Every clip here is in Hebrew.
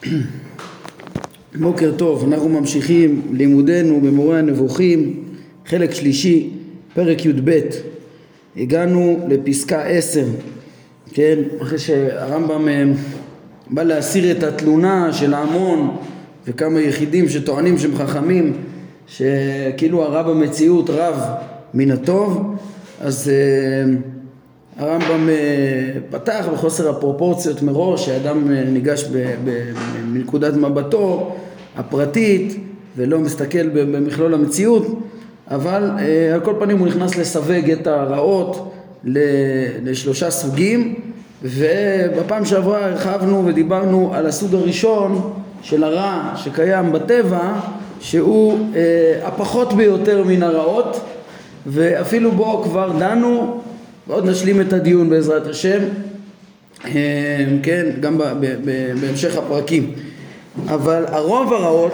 בוקר טוב, אנחנו ממשיכים לימודנו במורה הנבוכים, חלק שלישי, פרק י"ב. הגענו לפסקה עשר, כן, אחרי שהרמב"ם אה, בא להסיר את התלונה של ההמון וכמה יחידים שטוענים שהם חכמים, שכאילו הרע במציאות רב מן הטוב, אז אה, הרמב"ם אה, פתח בחוסר הפרופורציות מראש, שאדם אה, ניגש מנקודת מבטו הפרטית ולא מסתכל במכלול המציאות, אבל אה, על כל פנים הוא נכנס לסווג את הרעות לשלושה סוגים ובפעם שעברה הרחבנו ודיברנו על הסוג הראשון של הרע שקיים בטבע שהוא הפחות ביותר מן הרעות ואפילו בו כבר דנו ועוד נשלים את הדיון בעזרת השם, אה, כן, גם בהמשך הפרקים. אבל הרוב הרעות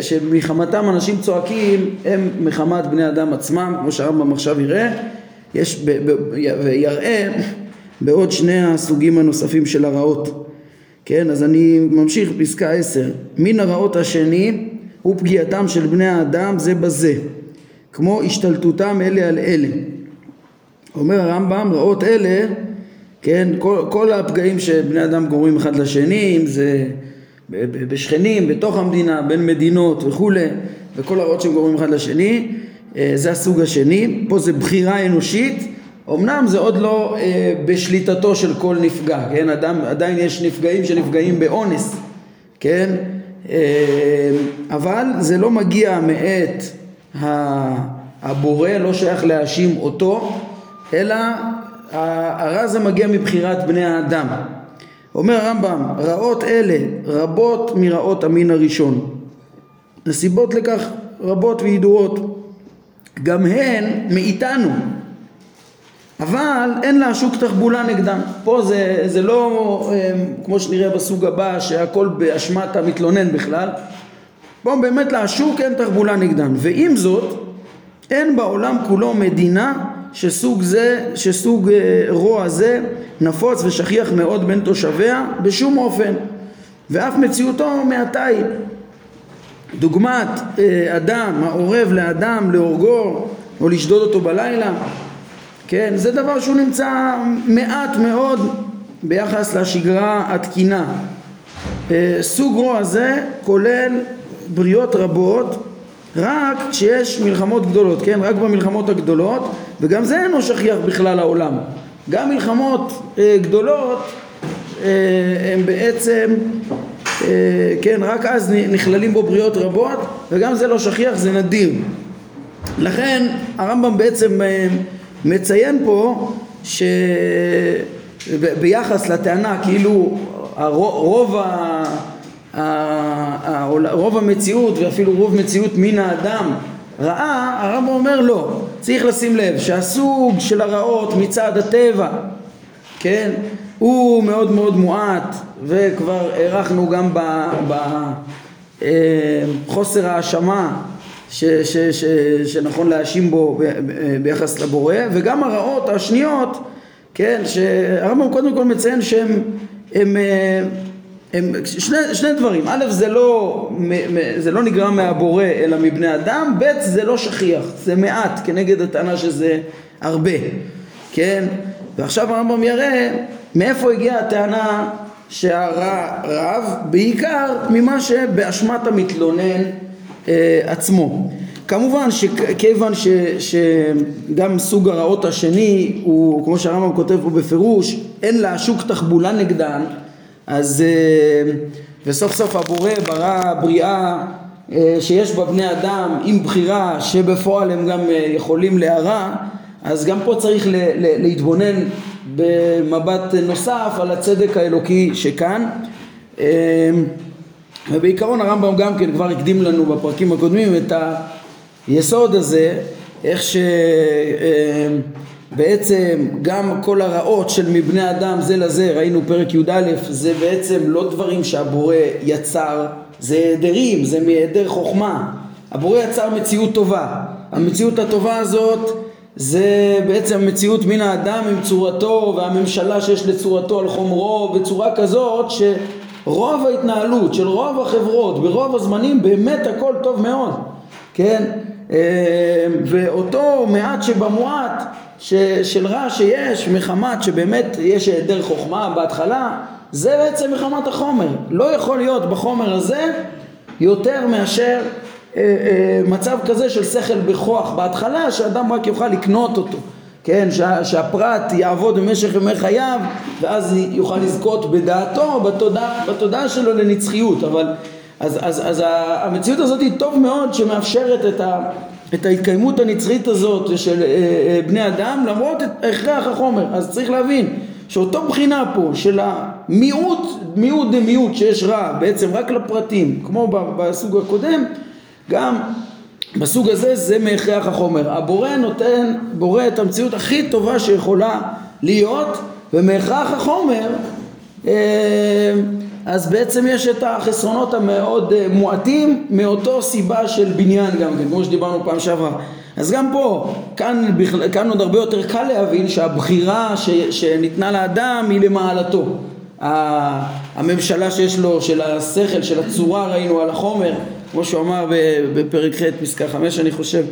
שמחמתם אנשים צועקים הם מחמת בני אדם עצמם, כמו שהרמב"ם עכשיו יראה, יש ויראה בעוד שני הסוגים הנוספים של הרעות. כן, אז אני ממשיך פסקה עשר. מן הרעות השני הוא פגיעתם של בני האדם זה בזה. כמו השתלטותם אלה על אלה. אומר הרמב"ם, רעות אלה, כן, כל, כל הפגעים שבני אדם גורמים אחד לשני, אם זה בשכנים, בתוך המדינה, בין מדינות וכולי, וכל הרעות שהם גורמים אחד לשני, אה, זה הסוג השני. פה זה בחירה אנושית, אמנם זה עוד לא אה, בשליטתו של כל נפגע, כן, אדם, עדיין יש נפגעים שנפגעים באונס, כן, אה, אבל זה לא מגיע מעת הבורא לא שייך להאשים אותו, אלא הרע הזה מגיע מבחירת בני האדם. אומר הרמב"ם, רעות אלה רבות מרעות המין הראשון. הסיבות לכך רבות וידועות. גם הן מאיתנו, אבל אין לה שוק תחבולה נגדם. פה זה, זה לא אמ, כמו שנראה בסוג הבא שהכל באשמת המתלונן בכלל, פה באמת להשוק אין תחבולה נגדם. ועם זאת, אין בעולם כולו מדינה שסוג זה, שסוג אה, רוע זה נפוץ ושכיח מאוד בין תושביה בשום אופן, ואף מציאותו מעטה היא. דוגמת אה, אדם העורב לאדם להורגו או לשדוד אותו בלילה, כן, זה דבר שהוא נמצא מעט מאוד ביחס לשגרה התקינה. אה, סוג רוע זה כולל בריות רבות רק כשיש מלחמות גדולות, כן? רק במלחמות הגדולות וגם זה אינו שכיח בכלל העולם. גם מלחמות אה, גדולות אה, הם בעצם, אה, כן, רק אז נכללים בו בריות רבות וגם זה לא שכיח, זה נדיר. לכן הרמב"ם בעצם אה, מציין פה שביחס לטענה כאילו הרוב ה... רוב המציאות ואפילו רוב מציאות מן האדם רעה, הרמב"ם אומר לא, צריך לשים לב שהסוג של הרעות מצד הטבע, כן, הוא מאוד מאוד מועט וכבר הערכנו גם בחוסר אה, האשמה ש, ש, ש, שנכון להאשים בו ביחס לבורא וגם הרעות השניות, כן, שהרמב"ם קודם כל מציין שהם הם, שני, שני דברים, א' זה לא, זה לא נגרם מהבורא אלא מבני אדם, ב' זה לא שכיח, זה מעט כנגד הטענה שזה הרבה, כן? ועכשיו הרמב"ם יראה מאיפה הגיעה הטענה שהרע רב, בעיקר ממה שבאשמת המתלונן אה, עצמו. כמובן שכיוון שגם סוג הרעות השני הוא כמו שהרמב"ם כותב פה בפירוש אין לה שוק תחבולה נגדן אז אה, וסוף סוף הבורא ברא בריאה אה, שיש בה בני אדם עם בחירה שבפועל הם גם אה, יכולים להרע אז גם פה צריך להתבונן במבט נוסף על הצדק האלוקי שכאן. ובעיקרון הרמב"ם גם כן כבר הקדים לנו בפרקים הקודמים את היסוד הזה איך ש... בעצם גם כל הרעות של מבני אדם זה לזה, ראינו פרק י"א, זה בעצם לא דברים שהבורא יצר, זה היעדרים, זה מהיעדר חוכמה. הבורא יצר מציאות טובה. המציאות הטובה הזאת זה בעצם מציאות מן האדם עם צורתו והממשלה שיש לצורתו על חומרו בצורה כזאת שרוב ההתנהלות של רוב החברות ברוב הזמנים באמת הכל טוב מאוד, כן? אה, ואותו מעט שבמועט ש, של רע שיש מחמת שבאמת יש היעדר חוכמה בהתחלה זה בעצם מחמת החומר. לא יכול להיות בחומר הזה יותר מאשר אה, אה, מצב כזה של שכל בכוח בהתחלה שאדם רק יוכל לקנות אותו. כן, שה, שהפרט יעבוד במשך ימי חייו ואז יוכל לזכות בדעתו, בתודעה, בתודעה שלו לנצחיות. אבל אז, אז, אז המציאות הזאת היא טוב מאוד שמאפשרת את, ה, את ההתקיימות הנצחית הזאת של אה, אה, בני אדם למרות הכרח החומר אז צריך להבין שאותו בחינה פה של המיעוט, מיעוט דמיעוט שיש רע בעצם רק לפרטים כמו בסוג הקודם גם בסוג הזה זה מהכרח החומר. הבורא נותן, בורא את המציאות הכי טובה שיכולה להיות ומהכרח החומר אה, אז בעצם יש את החסרונות המאוד אה, מועטים מאותו סיבה של בניין גם כן, כמו שדיברנו פעם שעברה. אז גם פה, כאן, כאן עוד הרבה יותר קל להבין שהבחירה ש, שניתנה לאדם היא למעלתו. הממשלה שיש לו, של השכל, של הצורה ראינו על החומר, כמו שהוא אמר בפרק ח' פסקה חמש אני חושב,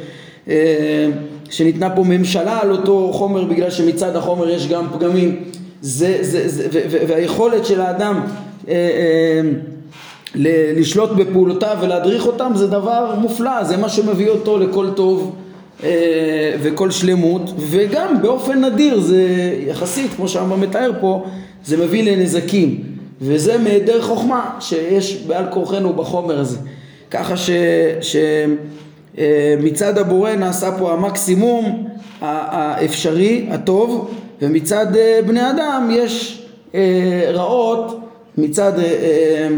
אה, שניתנה פה ממשלה על אותו חומר בגלל שמצד החומר יש גם פגמים, זה, זה, זה, והיכולת של האדם לשלוט בפעולותיו ולהדריך אותם זה דבר מופלא, זה מה שמביא אותו לכל טוב וכל שלמות וגם באופן נדיר זה יחסית כמו שהרמב"ם מתאר פה זה מביא לנזקים וזה מהיעדר חוכמה שיש בעל כורחנו בחומר הזה. ככה שמצד הבורא נעשה פה המקסימום האפשרי, הטוב, ומצד אה, בני אדם יש אה, רעות מצד אה,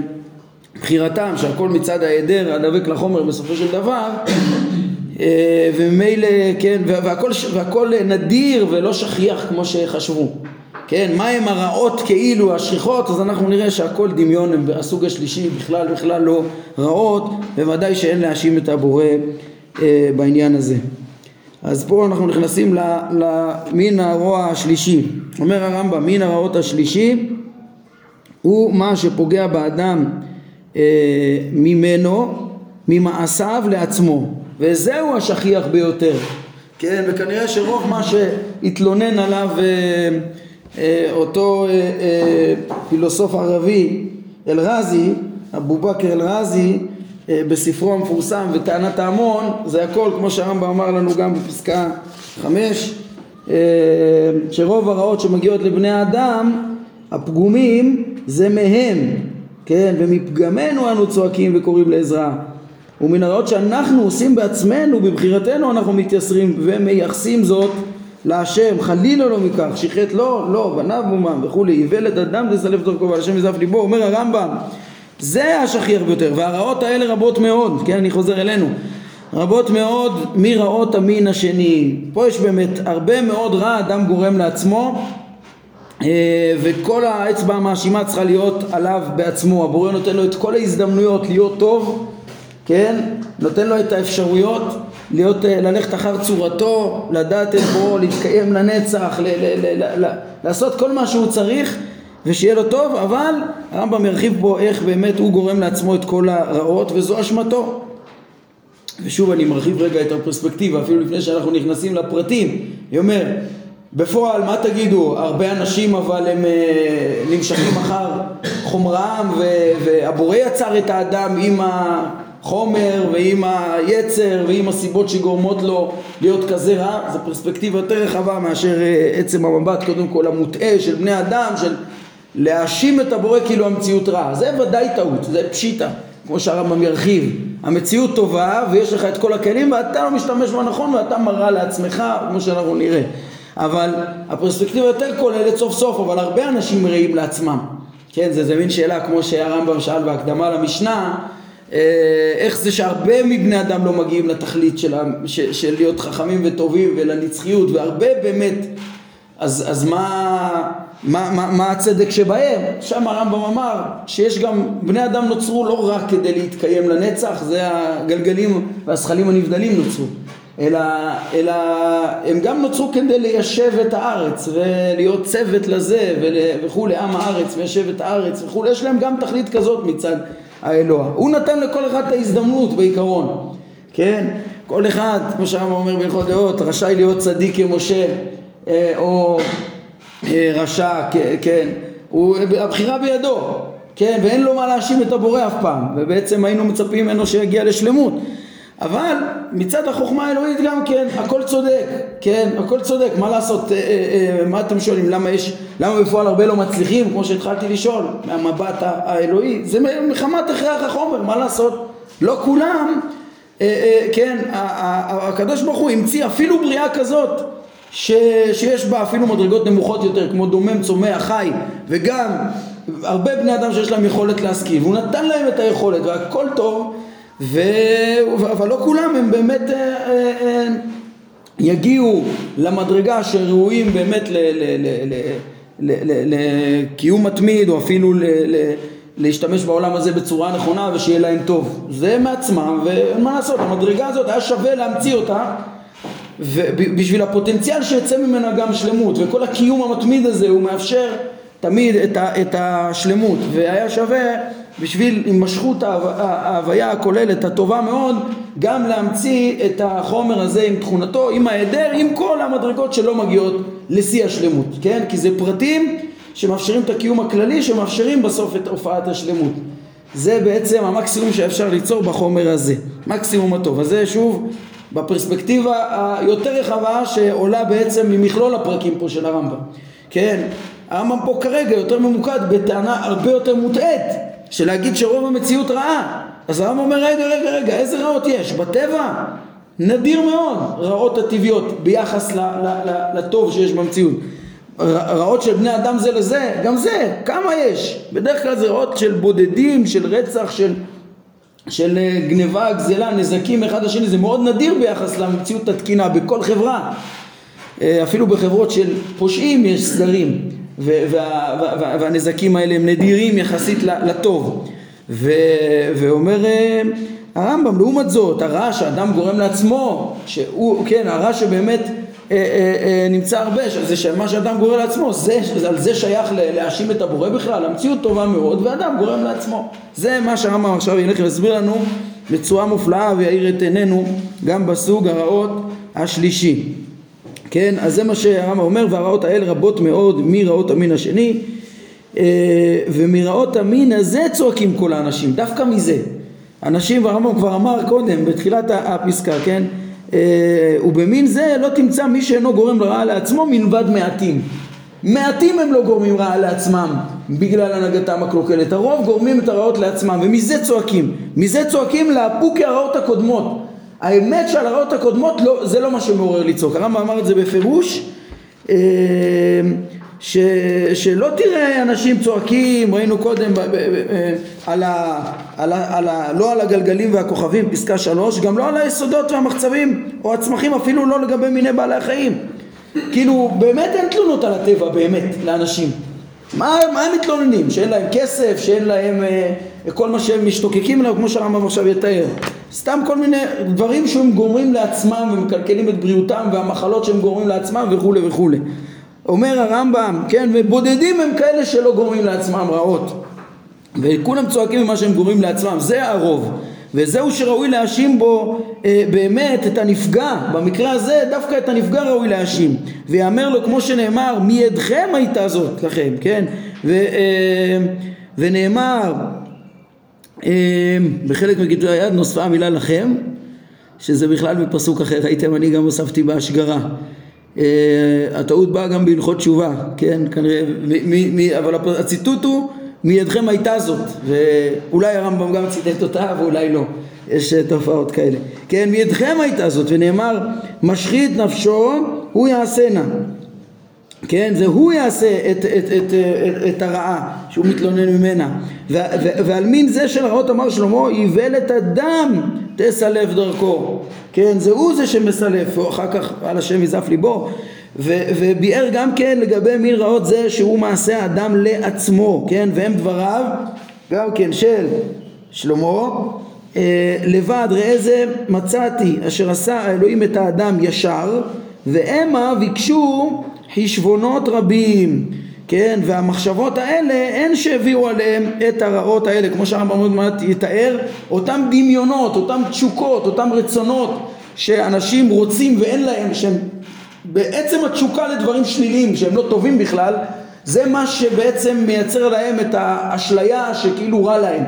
בחירתם, שהכל מצד ההיעדר הדבק לחומר בסופו של דבר וממילא, כן, והכל, והכל נדיר ולא שכיח כמו שחשבו כן, מהם הרעות כאילו השכיחות, אז אנחנו נראה שהכל דמיון הם הסוג השלישי בכלל בכלל לא רעות, בוודאי שאין להאשים את הבורא אה, בעניין הזה. אז פה אנחנו נכנסים למין הרוע השלישי. אומר הרמב"ם, מין הרעות השלישי הוא מה שפוגע באדם אה, ממנו, ממעשיו לעצמו, וזהו השכיח ביותר. כן, וכנראה שרוב מה שהתלונן עליו אה, אה, אותו אה, אה, פילוסוף ערבי אל-רזי, אבו בכר אל-רזי בספרו המפורסם וטענת ההמון זה הכל כמו שהרמב"ם אמר לנו גם בפסקה חמש שרוב הרעות שמגיעות לבני האדם הפגומים זה מהם כן? ומפגמנו אנו צועקים וקוראים לעזרה ומן הרעות שאנחנו עושים בעצמנו בבחירתנו אנחנו מתייסרים ומייחסים זאת להשם, חלילה לא מכך, שיחט לא, לא, בניו מומם וכולי, איוולת אדם תסלף דרכו ועל השם יזף ליבו, אומר הרמב"ם, זה השכיח ביותר, והרעות האלה רבות מאוד, כן, אני חוזר אלינו, רבות מאוד מרעות המין השני, פה יש באמת הרבה מאוד רע אדם גורם לעצמו וכל האצבע המאשימה צריכה להיות עליו בעצמו, הבורא נותן לו את כל ההזדמנויות להיות טוב, כן, נותן לו את האפשרויות להיות, אה, ללכת אחר צורתו, לדעת את בו, להתקיים לנצח, ל- ל- ל- ל- לעשות כל מה שהוא צריך ושיהיה לו טוב, אבל הרמב"ם ירחיב פה איך באמת הוא גורם לעצמו את כל הרעות וזו אשמתו. ושוב אני מרחיב רגע את הפרספקטיבה. אפילו לפני שאנחנו נכנסים לפרטים, אני אומר בפועל מה תגידו? הרבה אנשים אבל הם אה, נמשכים אחר חומרם והבורא יצר את האדם עם. החומר ועם היצר ועם הסיבות שגורמות לו להיות כזה רע. זו פרספקטיבה יותר רחבה מאשר אה, עצם המבט קודם כל המוטעה של בני אדם של להאשים את הבורא כאילו המציאות רעה. זה ודאי טעות זה פשיטה כמו שהרמב"ם ירחיב. המציאות טובה ויש לך את כל הכלים ואתה לא משתמש בה נכון ואתה מראה לעצמך כמו שאנחנו נראה אבל הפרספקטיבה יותר כוללת סוף סוף אבל הרבה אנשים רעים לעצמם כן זה, זה מין שאלה כמו שהרמב"ם שאל בהקדמה למשנה אה, איך זה שהרבה מבני אדם לא מגיעים לתכלית של, של, של להיות חכמים וטובים ולנצחיות והרבה באמת אז, אז מה, מה, מה, מה הצדק שבהם? שם הרמב"ם אמר שיש גם בני אדם נוצרו לא רק כדי להתקיים לנצח זה הגלגלים והזכלים הנבדלים נוצרו אלא, אלא הם גם נוצרו כדי ליישב את הארץ ולהיות צוות לזה וכולי, עם הארץ מיישב את הארץ וכולי, יש להם גם תכלית כזאת מצד האלוה. הוא נתן לכל אחד את ההזדמנות בעיקרון, כן? כל אחד, כמו שהרמב"ם אומר בהלכות דעות, רשאי להיות צדיק כמשה אה, או אה, רשע, כן, הוא, הבחירה בידו, כן, ואין לו מה להאשים את הבורא אף פעם, ובעצם היינו מצפים ממנו שיגיע לשלמות. אבל מצד החוכמה האלוהית גם כן, הכל צודק, כן, הכל צודק, מה לעשות, אה, אה, אה, מה אתם שואלים, למה יש, למה בפועל הרבה לא מצליחים, כמו שהתחלתי לשאול, מהמבט האלוהי, זה מחמת הכרח החומר, מה לעשות, לא כולם, אה, אה, כן, הקדוש ברוך הוא המציא אפילו בריאה כזאת, ש, שיש בה אפילו מדרגות נמוכות יותר, כמו דומם, צומח, חי, וגם הרבה בני אדם שיש להם יכולת להשכיל, והוא נתן להם את היכולת, והכל טוב, ו... אבל לא כולם הם באמת אה, אה, אה, יגיעו למדרגה שראויים באמת לקיום מתמיד או אפילו ל... ל... להשתמש בעולם הזה בצורה נכונה ושיהיה להם טוב. זה מעצמם ואין מה לעשות, המדרגה הזאת היה שווה להמציא אותה ובשביל הפוטנציאל שיצא ממנה גם שלמות וכל הקיום המתמיד הזה הוא מאפשר תמיד את, ה, את השלמות והיה שווה בשביל הימשכות ההוויה הכוללת הטובה מאוד גם להמציא את החומר הזה עם תכונתו, עם ההיעדר, עם כל המדרגות שלא מגיעות לשיא השלמות, כן? כי זה פרטים שמאפשרים את הקיום הכללי שמאפשרים בסוף את הופעת השלמות זה בעצם המקסימום שאפשר ליצור בחומר הזה, מקסימום הטוב. אז זה שוב בפרספקטיבה היותר רחבה שעולה בעצם ממכלול הפרקים פה של הרמב"ם. כן, הרמב"ם פה כרגע יותר ממוקד בטענה הרבה יותר מוטעית של להגיד שרוב המציאות רעה. אז הרמב"ם אומר רגע רגע רגע איזה רעות יש? בטבע? נדיר מאוד רעות הטבעיות ביחס ל, ל, ל, לטוב שיש במציאות. רעות של בני אדם זה לזה, גם זה, כמה יש? בדרך כלל זה רעות של בודדים, של רצח, של, של אה, גניבה, גזלה, נזקים אחד לשני, זה מאוד נדיר ביחס למציאות התקינה בכל חברה. אה, אפילו בחברות של פושעים יש סדרים וה, והנזקים האלה הם נדירים יחסית לטוב. ו, ואומר אה, הרמב"ם לעומת זאת הרע שאדם גורם לעצמו שהוא כן הרע שבאמת אה, אה, נמצא הרבה זה שמה שאדם גורם לעצמו זה, על זה שייך להאשים את הבורא בכלל המציאות טובה מאוד ואדם גורם לעצמו. זה מה שהרמב"ם עכשיו ילך ויסביר לנו בצורה מופלאה ויאיר את עינינו גם בסוג הרעות השלישי כן, אז זה מה שהרמב"ם אומר, והרעות האלה רבות מאוד מרעות המין השני, אה, ומרעות המין הזה צועקים כל האנשים, דווקא מזה. אנשים, והרמב"ם כבר אמר קודם, בתחילת הפסקה, כן, אה, ובמין זה לא תמצא מי שאינו גורם לרעה לעצמו מלבד מעטים. מעטים הם לא גורמים רעה לעצמם בגלל הנהגתם הקלוקלת, הרוב גורמים את הרעות לעצמם ומזה צועקים, מזה צועקים לאפוקי הרעות הקודמות האמת שעל הרעות הקודמות לא, זה לא מה שמעורר לצעוק. הרמב"ם אמר את זה בפירוש, אה, ש, שלא תראה אנשים צועקים, ראינו קודם ב, ב, ב, אה, על ה, על ה, על ה, לא על הגלגלים והכוכבים, פסקה שלוש, גם לא על היסודות והמחצבים או הצמחים, אפילו לא לגבי מיני בעלי החיים. כאילו באמת אין תלונות על הטבע באמת לאנשים. מה, מה הם מתלוננים? שאין להם כסף, שאין להם אה, כל מה שהם משתוקקים אליו, כמו שהרמב"ם עכשיו יתאר. סתם כל מיני דברים שהם גורמים לעצמם ומקלקלים את בריאותם והמחלות שהם גורמים לעצמם וכולי וכולי. אומר הרמב"ם, כן, ובודדים הם כאלה שלא גורמים לעצמם רעות. וכולם צועקים ממה שהם גורמים לעצמם, זה הרוב. וזהו שראוי להאשים בו אה, באמת את הנפגע, במקרה הזה דווקא את הנפגע ראוי להאשים. ויאמר לו כמו שנאמר, מידכם הייתה זאת לכם, כן? ו, אה, ונאמר אמ, בחלק מכתבי היד נוספה המילה לכם, שזה בכלל בפסוק אחר, הייתם אני גם הוספתי בהשגרה. אה, הטעות באה גם בהלכות תשובה, כן, כנראה, מ, מ, אבל הציטוט הוא מידכם הייתה זאת, ואולי הרמב"ם גם ציטט אותה ואולי לא, יש אה, תופעות כאלה. כן, מידכם הייתה זאת, ונאמר משחית נפשו הוא יעשנה. כן, זה הוא יעשה את, את, את, את, את הרעה שהוא מתלונן ממנה. ו, ו, ועל מין זה של רעות אמר שלמה איוולת הדם תסלף דרכו. כן, זה הוא זה שמסלף ואחר כך על השם יזף ליבו. ו, וביאר גם כן לגבי מין רעות זה שהוא מעשה האדם לעצמו כן, והם דבריו גם כן של שלמה אה, לבד ראה זה מצאתי אשר עשה האלוהים את האדם ישר והמה ביקשו חשבונות רבים כן? והמחשבות האלה הן שהביאו עליהם את הרעות האלה. כמו שהרמב"ם עוד מעט יתאר אותם דמיונות אותם תשוקות אותם רצונות שאנשים רוצים ואין להם שהם בעצם התשוקה לדברים שליליים שהם לא טובים בכלל זה מה שבעצם מייצר להם את האשליה שכאילו רע להם.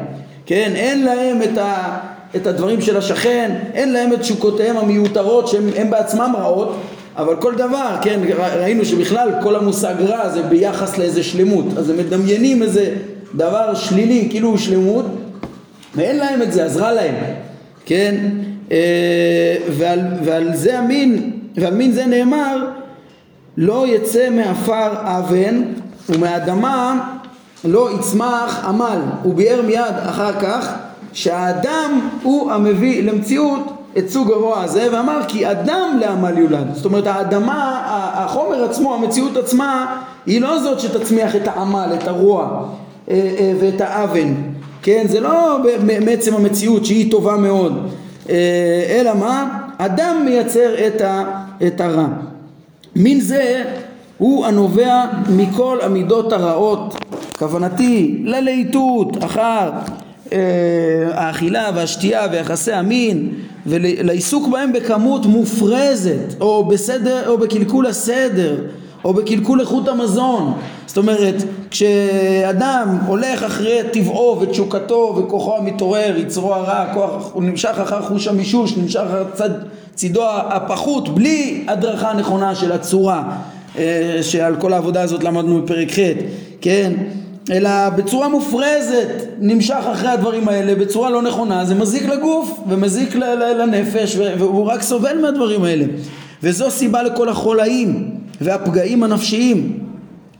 כן? אין להם את, ה, את הדברים של השכן אין להם את תשוקותיהם המיותרות שהן בעצמם רעות אבל כל דבר, כן, ראינו שבכלל כל המושג רע זה ביחס לאיזה שלמות. אז הם מדמיינים איזה דבר שלילי כאילו הוא שלמות ואין להם את זה אז רע להם כן? אה, ועל, ועל זה המין ועל מין זה נאמר לא יצא מעפר אבן ומאדמה לא יצמח עמל הוא ביאר מיד אחר כך שהאדם הוא המביא למציאות את סוג הרוע הזה ואמר כי אדם לעמל יולד. זאת אומרת האדמה החומר עצמו המציאות עצמה היא לא זאת שתצמיח את העמל את הרוע אה, אה, ואת האבן כן? זה לא מעצם המציאות שהיא טובה מאוד אה, אלא מה? אדם מייצר את, הרע. מין זה הוא הנובע מכל המידות הרעות כוונתי ללהיטות אחר האכילה והשתייה ויחסי המין ולעיסוק בהם בכמות מופרזת או בסדר או בקלקול הסדר או בקלקול איכות המזון. זאת אומרת כשאדם הולך אחרי טבעו ותשוקתו וכוחו המתעורר יצרו הרע כוח, הוא נמשך אחר חוש המישוש נמשך אחר צד, צידו הפחות בלי הדרכה נכונה של הצורה אה, שעל כל העבודה הזאת למדנו בפרק ח' כן אלא בצורה מופרזת נמשך אחרי הדברים האלה בצורה לא נכונה זה מזיק לגוף ומזיק לנפש והוא רק סובל מהדברים האלה. וזו סיבה לכל החולאים והפגעים הנפשיים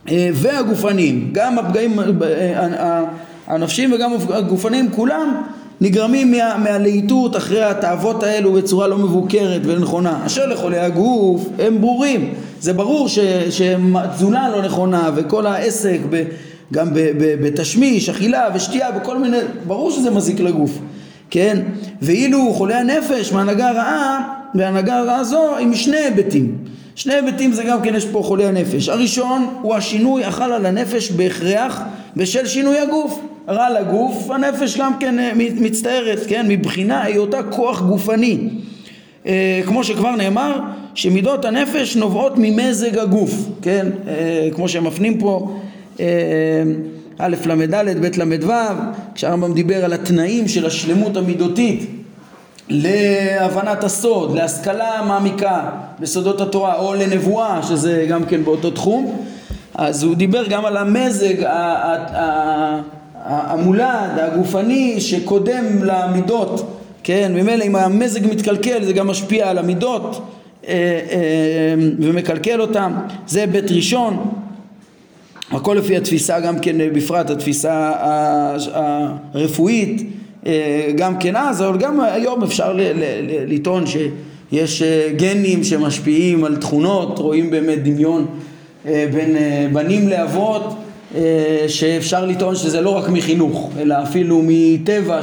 אה, והגופניים. גם הפגעים אה, הנפשיים וגם הגופניים כולם נגרמים מה, מהלהיטות אחרי התאוות האלו בצורה לא מבוקרת ונכונה. אשר לחולי הגוף הם ברורים. זה ברור שתזונה לא נכונה וכל העסק ב, גם בתשמיש, אכילה ושתייה וכל מיני, ברור שזה מזיק לגוף, כן? ואילו חולי הנפש מהנהגה רעה, והנהגה הרעה זו עם שני היבטים. שני היבטים זה גם כן יש פה חולי הנפש. הראשון הוא השינוי החל על הנפש בהכרח בשל שינוי הגוף. רע לגוף, הנפש גם כן אה, מצטערת, כן? מבחינה היותה כוח גופני. אה, כמו שכבר נאמר, שמידות הנפש נובעות ממזג הגוף, כן? אה, כמו שהם מפנים פה א' ל"ד, ב' ל"ו, כשהרמב"ם דיבר על התנאים של השלמות המידותית להבנת הסוד, להשכלה מעמיקה בסודות התורה או לנבואה שזה גם כן באותו תחום אז הוא דיבר גם על המזג המולד, הגופני שקודם למידות כן, ממילא אם המזג מתקלקל זה גם משפיע על המידות אה, אה, ומקלקל אותם. זה בית ראשון הכל לפי התפיסה גם כן בפרט התפיסה הרפואית אה, גם כן אז אבל גם היום אפשר לטעון שיש אה, גנים שמשפיעים על תכונות רואים באמת דמיון אה, בין בנים לאבות שאפשר לטעון שזה לא רק מחינוך אלא אפילו מטבע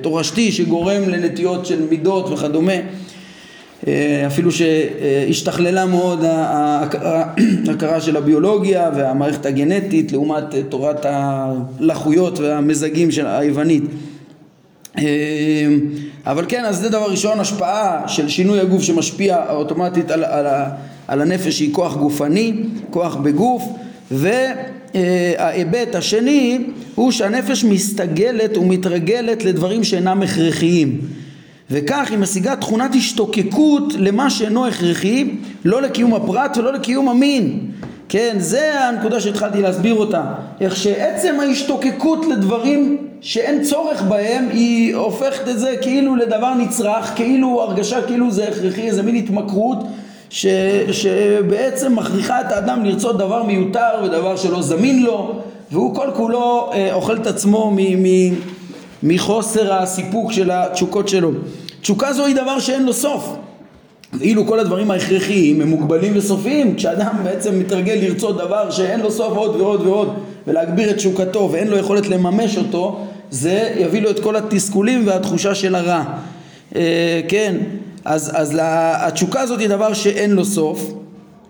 תורשתי שגורם לנטיות של מידות וכדומה. אה, אפילו שהשתכללה מאוד ההכרה של הביולוגיה והמערכת הגנטית לעומת אה, תורת הלחויות והמזגים של היוונית. אה, אבל כן אז זה דבר ראשון השפעה של שינוי הגוף שמשפיע אוטומטית על, על, על הנפש שהיא כוח גופני כוח בגוף וההיבט השני הוא שהנפש מסתגלת ומתרגלת לדברים שאינם הכרחיים וכך היא משיגה תכונת השתוקקות למה שאינו הכרחי, לא לקיום הפרט ולא לקיום המין. כן, זה הנקודה שהתחלתי להסביר אותה. איך שעצם ההשתוקקות לדברים שאין צורך בהם, היא הופכת את זה כאילו לדבר נצרך, כאילו הרגשה כאילו זה הכרחי, איזה מין התמכרות. ש, שבעצם מכריחה את האדם לרצות דבר מיותר ודבר שלא זמין לו והוא כל כולו אה, אוכל את עצמו מ, מ, מחוסר הסיפוק של התשוקות שלו. תשוקה זו היא דבר שאין לו סוף. ואילו כל הדברים ההכרחיים הם מוגבלים וסופיים, כשאדם בעצם מתרגל לרצות דבר שאין לו סוף עוד ועוד ועוד ולהגביר את תשוקתו ואין לו יכולת לממש אותו, זה יביא לו את כל התסכולים והתחושה של הרע. אה, כן, אז, אז התשוקה הזאת היא דבר שאין לו סוף,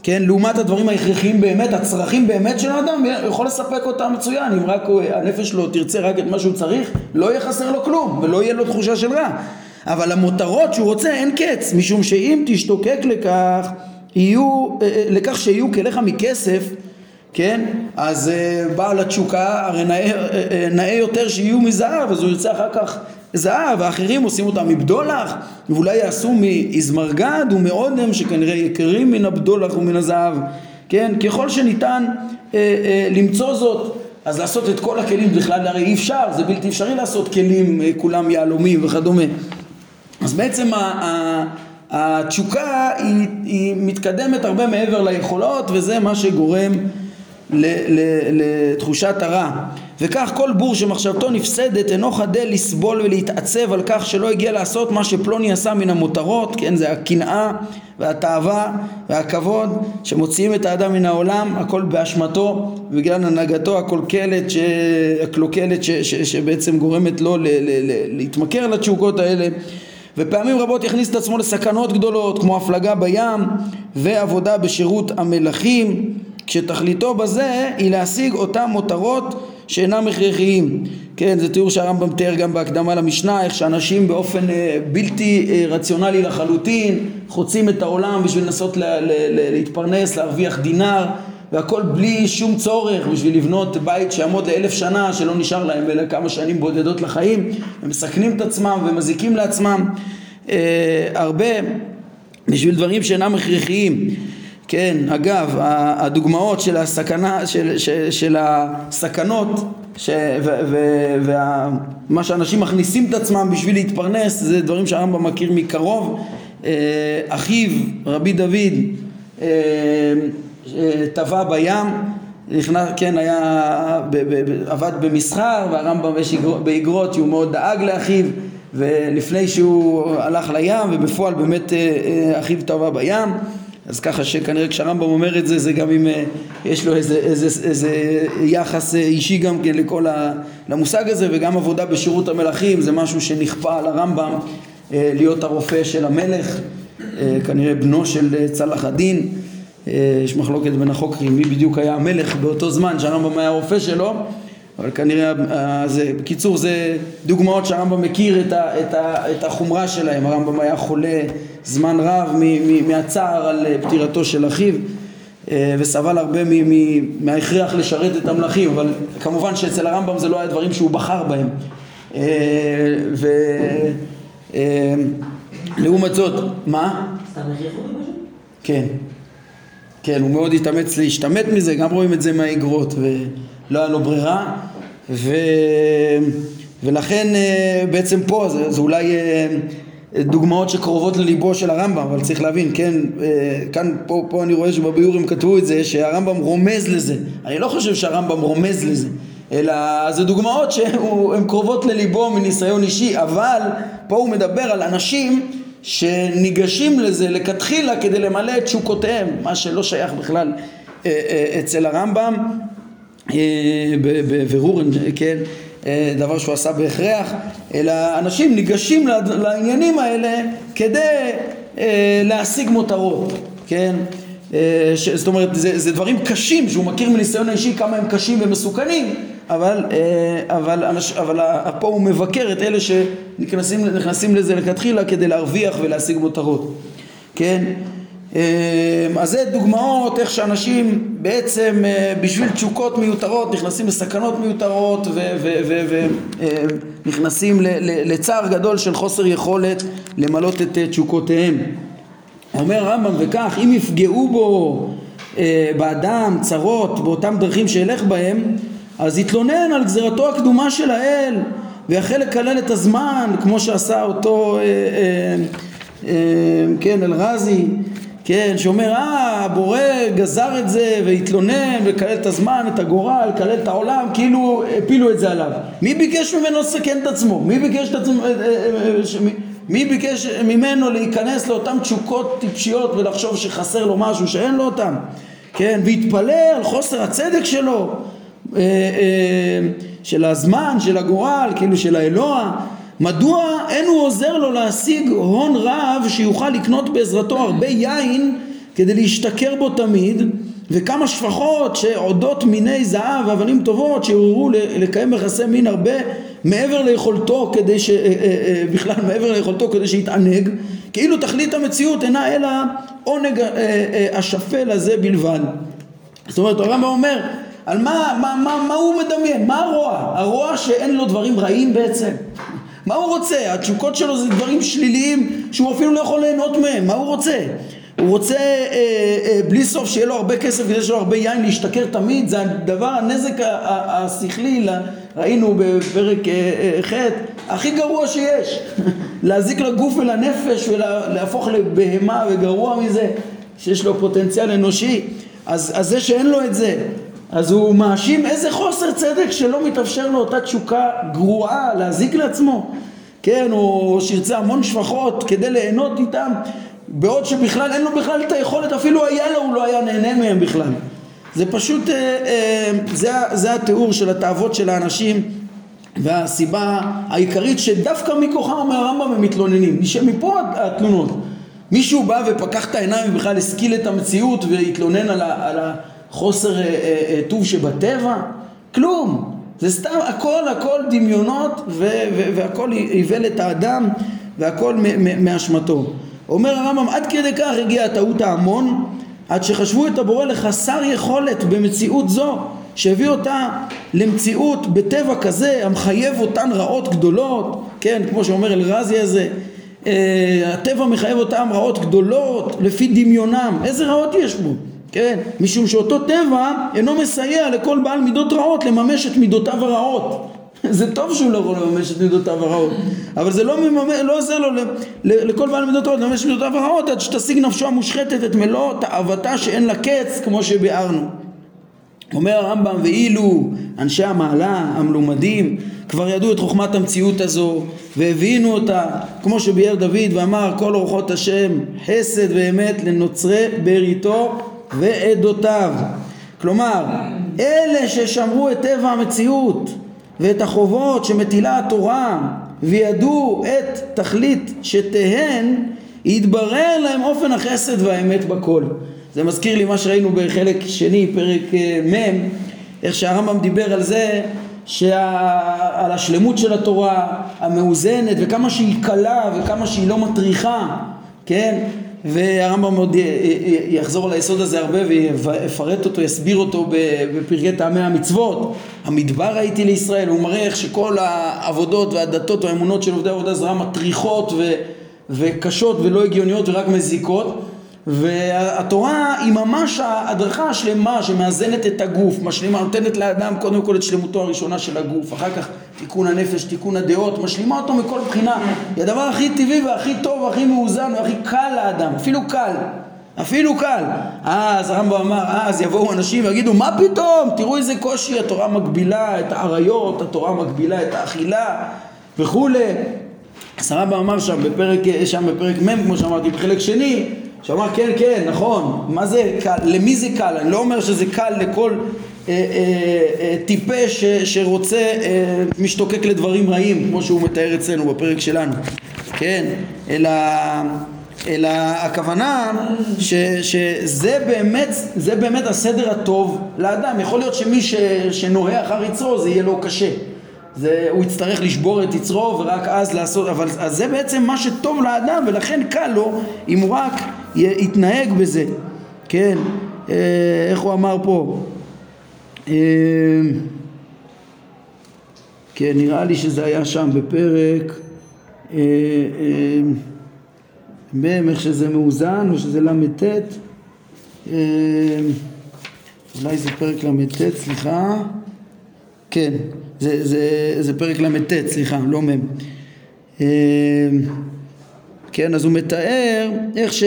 כן, לעומת הדברים ההכרחיים באמת, הצרכים באמת של האדם, יכול לספק אותם מצוין, אם רק הנפש שלו תרצה רק את מה שהוא צריך, לא יהיה חסר לו כלום, ולא יהיה לו תחושה של רע. אבל המותרות שהוא רוצה אין קץ, משום שאם תשתוקק לכך, יהיו, אה, אה, לכך שיהיו כליך מכסף, כן? אז בעל התשוקה הרי נאה, נאה יותר שיהיו מזהב, אז הוא ירצה אחר כך זהב, ואחרים עושים אותם מבדולח, ואולי יעשו מאזמרגד ומאודם שכנראה יקרים מן הבדולח ומן הזהב, כן? ככל שניתן אה, אה, למצוא זאת, אז לעשות את כל הכלים בכלל הרי אי אפשר, זה בלתי אפשרי לעשות כלים אה, כולם יהלומים וכדומה. אז בעצם ה, ה, התשוקה היא, היא מתקדמת הרבה מעבר ליכולות וזה מה שגורם לתחושת הרע. וכך כל בור שמחשבתו נפסדת אינו חדל לסבול ולהתעצב על כך שלא הגיע לעשות מה שפלוני עשה מן המותרות כן זה הקנאה והתאווה והכבוד שמוציאים את האדם מן העולם הכל באשמתו בגלל הנהגתו הקלוקלת, ש... הקלוקלת ש... ש... שבעצם גורמת לו ל... ל... ל... להתמכר לתשוקות האלה. ופעמים רבות יכניס את עצמו לסכנות גדולות כמו הפלגה בים ועבודה בשירות המלכים כשתכליתו בזה היא להשיג אותם מותרות שאינם הכרחיים. כן, זה תיאור שהרמב"ם תיאר גם בהקדמה למשנה, איך שאנשים באופן אה, בלתי אה, רציונלי לחלוטין חוצים את העולם בשביל לנסות לה, לה, לה, להתפרנס, להרוויח דינר והכל בלי שום צורך בשביל לבנות בית שיעמוד לאלף שנה שלא נשאר להם אלא כמה שנים בודדות לחיים. ומסכנים את עצמם ומזיקים לעצמם. אה, הרבה בשביל דברים שאינם הכרחיים כן, אגב, הדוגמאות של הסכנה, של, של, של הסכנות ש, ומה שאנשים מכניסים את עצמם בשביל להתפרנס זה דברים שהרמב"ם מכיר מקרוב. אה, אחיו, רבי דוד, אה, טבע בים, נכנס, כן, היה, ב, ב, עבד במסחר והרמב"ם יש באגרות שהוא מאוד דאג לאחיו ולפני שהוא הלך לים ובפועל באמת אה, אחיו טבע בים אז ככה שכנראה כשהרמב"ם אומר את זה, זה גם אם אה, יש לו איזה, איזה, איזה יחס אה, אישי גם כן לכל ה, למושג הזה, וגם עבודה בשירות המלכים זה משהו שנכפה על הרמב"ם אה, להיות הרופא של המלך, כנראה בנו של צלאח א-דין. יש מחלוקת בין החוקרים מי בדיוק היה המלך באותו זמן שהרמב"ם היה הרופא שלו אבל כנראה, זה, בקיצור זה דוגמאות שהרמב"ם מכיר את, ה, את, ה, את החומרה שלהם, הרמב"ם היה חולה זמן רב מהצער על פטירתו של אחיו אה, וסבל הרבה מההכרח לשרת את המלכים, אבל כמובן שאצל הרמב"ם זה לא היה דברים שהוא בחר בהם. אה, ולעומת אה, זאת, מה? כן. כן, הוא מאוד התאמץ להשתמט מזה, גם רואים את זה מהאגרות ולא היה לו ברירה ו... ולכן אה, בעצם פה זה, זה אולי אה, דוגמאות שקרובות לליבו של הרמב"ם, אבל צריך להבין, כן, אה, כאן, פה, פה אני רואה שבביורים כתבו את זה, שהרמב"ם רומז לזה. אני לא חושב שהרמב"ם רומז לזה, אלא זה דוגמאות שהן קרובות לליבו מניסיון אישי, אבל פה הוא מדבר על אנשים שניגשים לזה לכתחילה כדי למלא את תשוקותיהם, מה שלא שייך בכלל אצל הרמב"ם. בבירור, כן, אה, דבר שהוא עשה בהכרח, אלא אנשים ניגשים לעניינים האלה כדי אה, להשיג מותרות, כן? אה, ש, זאת אומרת, זה, זה דברים קשים שהוא מכיר מניסיון האישי כמה הם קשים ומסוכנים, אבל, אבל, אנש, אבל פה הוא מבקר את אלה שנכנסים לזה לכתחילה כדי להרוויח ולהשיג מותרות, כן? אמ, אז זה דוגמאות איך שאנשים בעצם אה, בשביל תשוקות מיותרות נכנסים לסכנות מיותרות ונכנסים לצער גדול של חוסר יכולת למלות את אה, תשוקותיהם. אומר הרמב"ם וכך אם יפגעו בו אה, באדם צרות באותם דרכים שילך בהם אז יתלונן על גזירתו הקדומה של האל ויחל לקלל את הזמן כמו שעשה אותו כן אלרזי כן, שאומר, אה, הבורא גזר את זה והתלונן וכלל את הזמן, את הגורל, כלל את העולם, כאילו הפילו את זה עליו. מי ביקש ממנו לסכן את עצמו? מי ביקש, את עצמו, אה, אה, אה, מי ביקש ממנו להיכנס לאותן תשוקות טיפשיות ולחשוב שחסר לו משהו שאין לו אותן? כן, והתפלא על חוסר הצדק שלו. של הזמן, של הגורל, כאילו של האלוה, מדוע אין הוא עוזר לו להשיג הון רב שיוכל לקנות בעזרתו הרבה יין כדי להשתכר בו תמיד וכמה שפחות שעודות מיני זהב ואבנים טובות שיעוררו לקיים יחסי מין הרבה מעבר ליכולתו כדי ש... אה, אה, אה, בכלל מעבר ליכולתו כדי שיתענג כאילו תכלית המציאות אינה אלא עונג השפל הזה בלבד זאת אומרת הרמב"ם אומר על מה, מה, מה, מה הוא מדמיין? מה הרוע? הרוע שאין לו דברים רעים בעצם מה הוא רוצה? התשוקות שלו זה דברים שליליים שהוא אפילו לא יכול ליהנות מהם מה הוא רוצה? הוא רוצה אה, אה, בלי סוף שיהיה לו הרבה כסף כדי שיהיה לו הרבה יין להשתכר תמיד זה הדבר הנזק השכלי ראינו בפרק אה, אה, ח' הכי גרוע שיש להזיק לגוף ולנפש ולהפוך לבהמה וגרוע מזה שיש לו פוטנציאל אנושי אז, אז זה שאין לו את זה אז הוא מאשים איזה חוסר צדק שלא מתאפשר לו אותה תשוקה גרועה להזיק לעצמו כן, או שירצה המון שפחות כדי ליהנות איתם בעוד שבכלל אין לו בכלל את היכולת, אפילו היה לו, הוא לא היה נהנה מהם בכלל. זה פשוט, אה, אה, זה, זה התיאור של התאוות של האנשים והסיבה העיקרית שדווקא מכוחם הרמב"ם הם מתלוננים, מפה התלונות. מישהו בא ופקח את העיניים ובכלל השכיל את המציאות והתלונן על, ה, על החוסר אה, אה, אה, טוב שבטבע? כלום. זה סתם, הכל הכל דמיונות והכל איוולת האדם והכל מאשמתו. אומר הרמב"ם עד כדי כך הגיעה טעות ההמון עד שחשבו את הבורא לחסר יכולת במציאות זו שהביא אותה למציאות בטבע כזה המחייב אותן רעות גדולות כן כמו שאומר אלרזי הזה הטבע מחייב אותן רעות גדולות לפי דמיונם איזה רעות יש בו כן? משום שאותו טבע אינו מסייע לכל בעל מידות רעות לממש את מידותיו הרעות. זה טוב שהוא לא יכול לממש את מידותיו הרעות אבל זה לא, מממש, לא עוזר לו לכל בעל מידות רעות לממש את מידותיו הרעות עד שתשיג נפשו המושחתת את מלוא תאוותה שאין לה קץ כמו שביארנו. אומר הרמב"ם ואילו אנשי המעלה המלומדים כבר ידעו את חוכמת המציאות הזו והבינו אותה כמו שביאר דוד ואמר כל אורחות השם חסד ואמת לנוצרי בריתו ועדותיו. כלומר אלה ששמרו את טבע המציאות ואת החובות שמטילה התורה וידעו את תכלית שתהן יתברר להם אופן החסד והאמת בכל. זה מזכיר לי מה שראינו בחלק שני פרק אה, מ' איך שהרמב"ם דיבר על זה שה... על השלמות של התורה המאוזנת וכמה שהיא קלה וכמה שהיא לא מטריחה כן והרמב"ם עוד יחזור על היסוד הזה הרבה ויפרט אותו, יסביר אותו בפרקי טעמי המצוות. המדבר הייתי לישראל, הוא מראה איך שכל העבודות והדתות והאמונות של עובדי עבודה זרה מטריחות ו, וקשות ולא הגיוניות ורק מזיקות. והתורה היא ממש ההדרכה השלמה שמאזנת את הגוף, משלימה, נותנת לאדם קודם כל את שלמותו הראשונה של הגוף, אחר כך תיקון הנפש, תיקון הדעות, משלימה אותו מכל בחינה. היא הדבר הכי טבעי והכי טוב והכי מאוזן והכי קל לאדם, אפילו קל. אפילו קל. אז הרמב"ם אמר, אז יבואו אנשים ויגידו, מה פתאום? תראו איזה קושי, התורה מגבילה את האריות, התורה מגבילה את האכילה וכולי. אז הרמב"ם אמר שם בפרק, שם בפרק מ', כמו שאמרתי, בחלק שני, שאמר כן כן נכון מה זה קל למי זה קל? אני לא אומר שזה קל לכל אה, אה, אה, טיפש ש, שרוצה אה, משתוקק לדברים רעים כמו שהוא מתאר אצלנו בפרק שלנו. כן אלא אלא הכוונה ש, שזה באמת, זה באמת הסדר הטוב לאדם. יכול להיות שמי ש, שנוהה אחר יצרו זה יהיה לו קשה. זה, הוא יצטרך לשבור את יצרו ורק אז לעשות, אבל אז זה בעצם מה שטוב לאדם ולכן קל לו אם הוא רק יתנהג בזה, כן, אה, איך הוא אמר פה, אה, כן, נראה לי שזה היה שם בפרק אה, מ' איך שזה מאוזן או שזה ל"ט אולי זה פרק ל"ט, סליחה. כן, זה, זה, זה פרק ל"ט, סליחה, לא מ'. כן, אז הוא מתאר איך ש,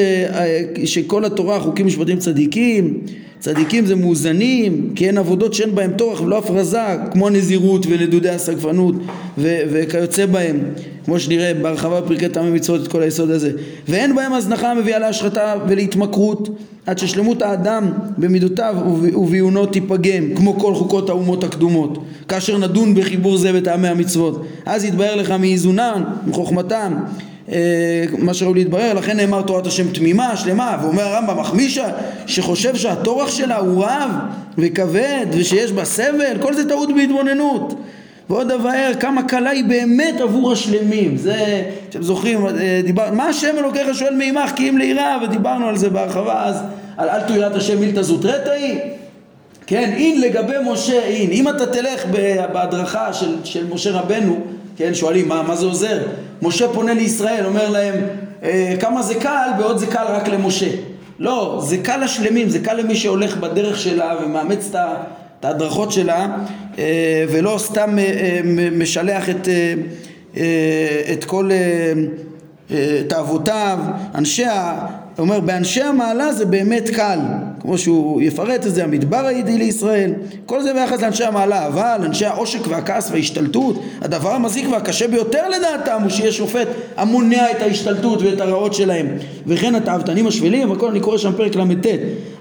שכל התורה חוקים משפטים צדיקים, צדיקים זה מאוזנים, כי אין עבודות שאין בהם טורח ולא הפרזה, כמו נזירות ונדודי הסגפנות ו, וכיוצא בהם. כמו שנראה בהרחבה בפרקי טעמי מצוות את כל היסוד הזה ואין בהם הזנחה המביאה להשחתה ולהתמכרות עד ששלמות האדם במידותיו וביונו תיפגם כמו כל חוקות האומות הקדומות כאשר נדון בחיבור זה בטעמי המצוות אז יתבהר לך מאיזונן, מחוכמתן אה, מה שראוי להתברר, לכן נאמר תורת השם תמימה, שלמה, ואומר הרמב"ם מחמישה שחושב שהטורח שלה הוא רב וכבד ושיש בה סבל, כל זה טעות בהתבוננות. ועוד אבאר כמה קלה היא באמת עבור השלמים זה, אתם זוכרים, אה, דיבר, מה השם אלוקיך שואל מעמך כי אם ליראה ודיברנו על זה בהרחבה אז על אל תוירת השם מילתא זוטרתא היא כן, אין לגבי משה אין, אם אתה תלך בהדרכה של, של משה רבנו כן, שואלים מה, מה זה עוזר? משה פונה לישראל, אומר להם אה, כמה זה קל, בעוד זה קל רק למשה. לא, זה קל לשלמים, זה קל למי שהולך בדרך שלה ומאמץ את ההדרכות שלה אה, ולא סתם אה, אה, משלח את, אה, אה, את כל אה, תאוותיו, אנשי הוא אומר באנשי המעלה זה באמת קל כמו שהוא יפרט את זה המדבר הידי לישראל כל זה ביחס לאנשי המעלה אבל אנשי העושק והכעס וההשתלטות הדבר המזיק והקשה ביותר לדעתם הוא שיהיה שופט המונע את ההשתלטות ואת הרעות שלהם. וכן התאוותנים השפלים הכל אני קורא שם פרק ל"ט.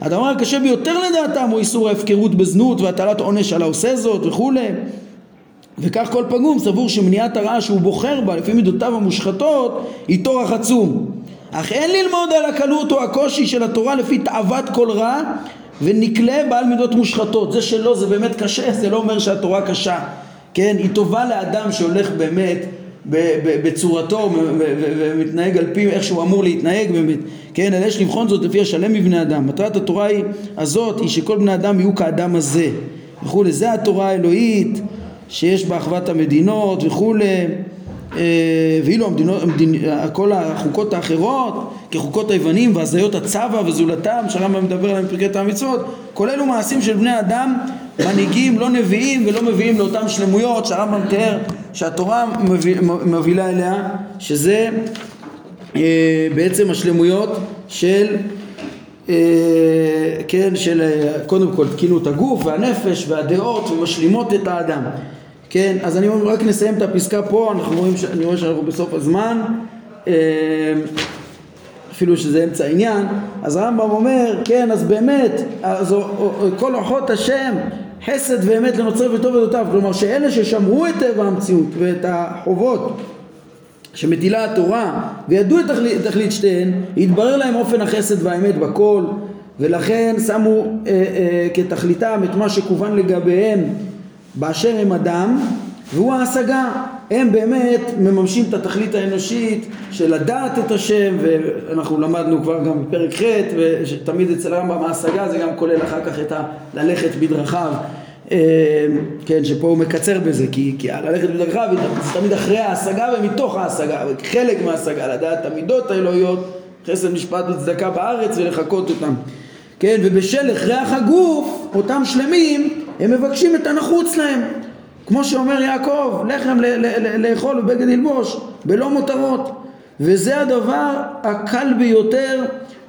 הדבר הקשה ביותר לדעתם הוא איסור ההפקרות בזנות והטלת עונש על העושה זאת וכולי. וכך כל פגום סבור שמניעת הרעה שהוא בוחר בה לפי מידותיו המושחתות היא טורח עצום אך אין ללמוד על הקלות או הקושי של התורה לפי תאוות כל רע ונקלה בעל מידות מושחתות. זה שלא זה באמת קשה זה לא אומר שהתורה קשה. כן היא טובה לאדם שהולך באמת בצורתו ומתנהג על פי איך שהוא אמור להתנהג באמת. כן אלא יש לבחון זאת לפי השלם מבני אדם. מטרת התורה היא הזאת היא שכל בני אדם יהיו כאדם הזה. וכולי זה התורה האלוהית שיש בה אחוות המדינות וכולי ואילו המדינות, המדינ... כל החוקות האחרות כחוקות היוונים והזיות הצבא וזולתם שהרמב"ם מדבר עליהם בפרקי את המצוות כל אלו מעשים של בני אדם מנהיגים לא נביאים ולא מביאים לאותן שלמויות שהרמב"ם תיאר שהתורה מובילה אליה שזה אה, בעצם השלמויות של אה, כן, של קודם כל תקינות הגוף והנפש והדעות ומשלימות את האדם כן, אז אני אומר, רק נסיים את הפסקה פה, אנחנו רואים, ש... אני רואה שאנחנו בסוף הזמן, אה, אפילו שזה אמצע העניין, אז הרמב"ם אומר, כן, אז באמת, אז כל אורחות השם, חסד ואמת לנוצר וטוב ודותיו, כלומר שאלה ששמרו את טבע המציאות ואת החובות שמטילה התורה וידעו את תכלית, תכלית שתיהן, יתברר להם אופן החסד והאמת בכל ולכן שמו אה, אה, כתכליתם את מה שכוון לגביהם באשר הם אדם והוא ההשגה. הם באמת מממשים את התכלית האנושית של לדעת את השם ואנחנו למדנו כבר גם בפרק ח' ושתמיד אצל הרמב"ם ההשגה זה גם כולל אחר כך את ה... ללכת בדרכיו. אה, כן שפה הוא מקצר בזה כי, כי ללכת בדרכיו זה תמיד אחרי ההשגה ומתוך ההשגה חלק מההשגה לדעת המידות האלוהיות חסד משפט וצדקה בארץ ולחקות אותם. כן ובשל הכרח הגוף אותם שלמים הם מבקשים את הנחוץ להם. כמו שאומר יעקב לחם לאכול ובגד ללבוש בלא מותרות. וזה הדבר הקל ביותר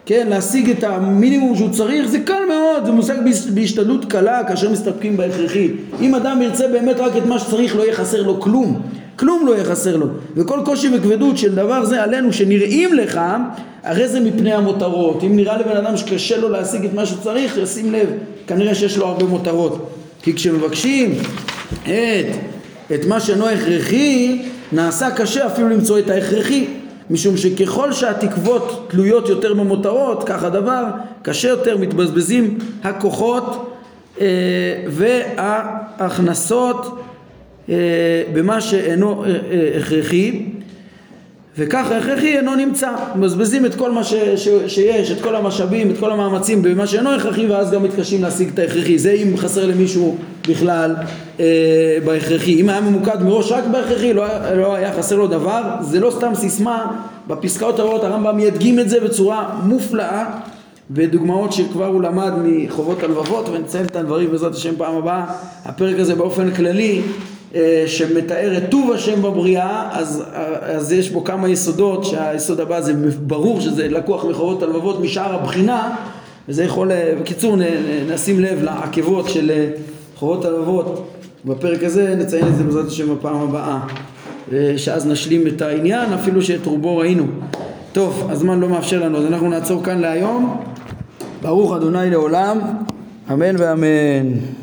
כן, להשיג את המינימום שהוא צריך. זה קל מאוד, זה מושג בהשתדלות קלה כאשר מסתפקים בהכרחי. אם אדם ירצה באמת רק את מה שצריך לא יהיה חסר לו כלום. כלום לא יהיה חסר לו. וכל קושי וכבדות של דבר זה עלינו שנראים לך הרי זה מפני המותרות. אם נראה לבן אדם שקשה לו להשיג את מה שצריך ישים לב כנראה שיש לו הרבה מותרות כי כשמבקשים את, את מה שאינו הכרחי נעשה קשה אפילו למצוא את ההכרחי. משום שככל שהתקוות תלויות יותר במותרות כך הדבר קשה יותר מתבזבזים הכוחות אה, וההכנסות אה, במה שאינו אה, אה, הכרחי וכך הכרחי אינו נמצא, מבזבזים את כל מה ש, ש, שיש, את כל המשאבים, את כל המאמצים במה שאינו הכרחי ואז גם מתקשים להשיג את ההכרחי, זה אם חסר למישהו בכלל אה, בהכרחי, אם היה ממוקד מראש רק בהכרחי לא, לא היה חסר לו דבר, זה לא סתם סיסמה, בפסקאות הבאות הרמב"ם ידגים את זה בצורה מופלאה ודוגמאות שכבר הוא למד מחובות הלבבות ונציין את הדברים בעזרת השם פעם הבאה, הפרק הזה באופן כללי שמתאר את טוב השם בבריאה אז, אז יש בו כמה יסודות שהיסוד הבא זה ברור שזה לקוח מחובות הלבבות משאר הבחינה וזה יכול, אה, בקיצור נשים לב לעקבות של אה, חובות הלבבות בפרק הזה נציין את זה בעזרת השם בפעם הבאה שאז נשלים את העניין, אפילו שאת רובו ראינו. טוב, הזמן לא מאפשר לנו, אז אנחנו נעצור כאן להיום. ברוך אדוני לעולם, אמן ואמן.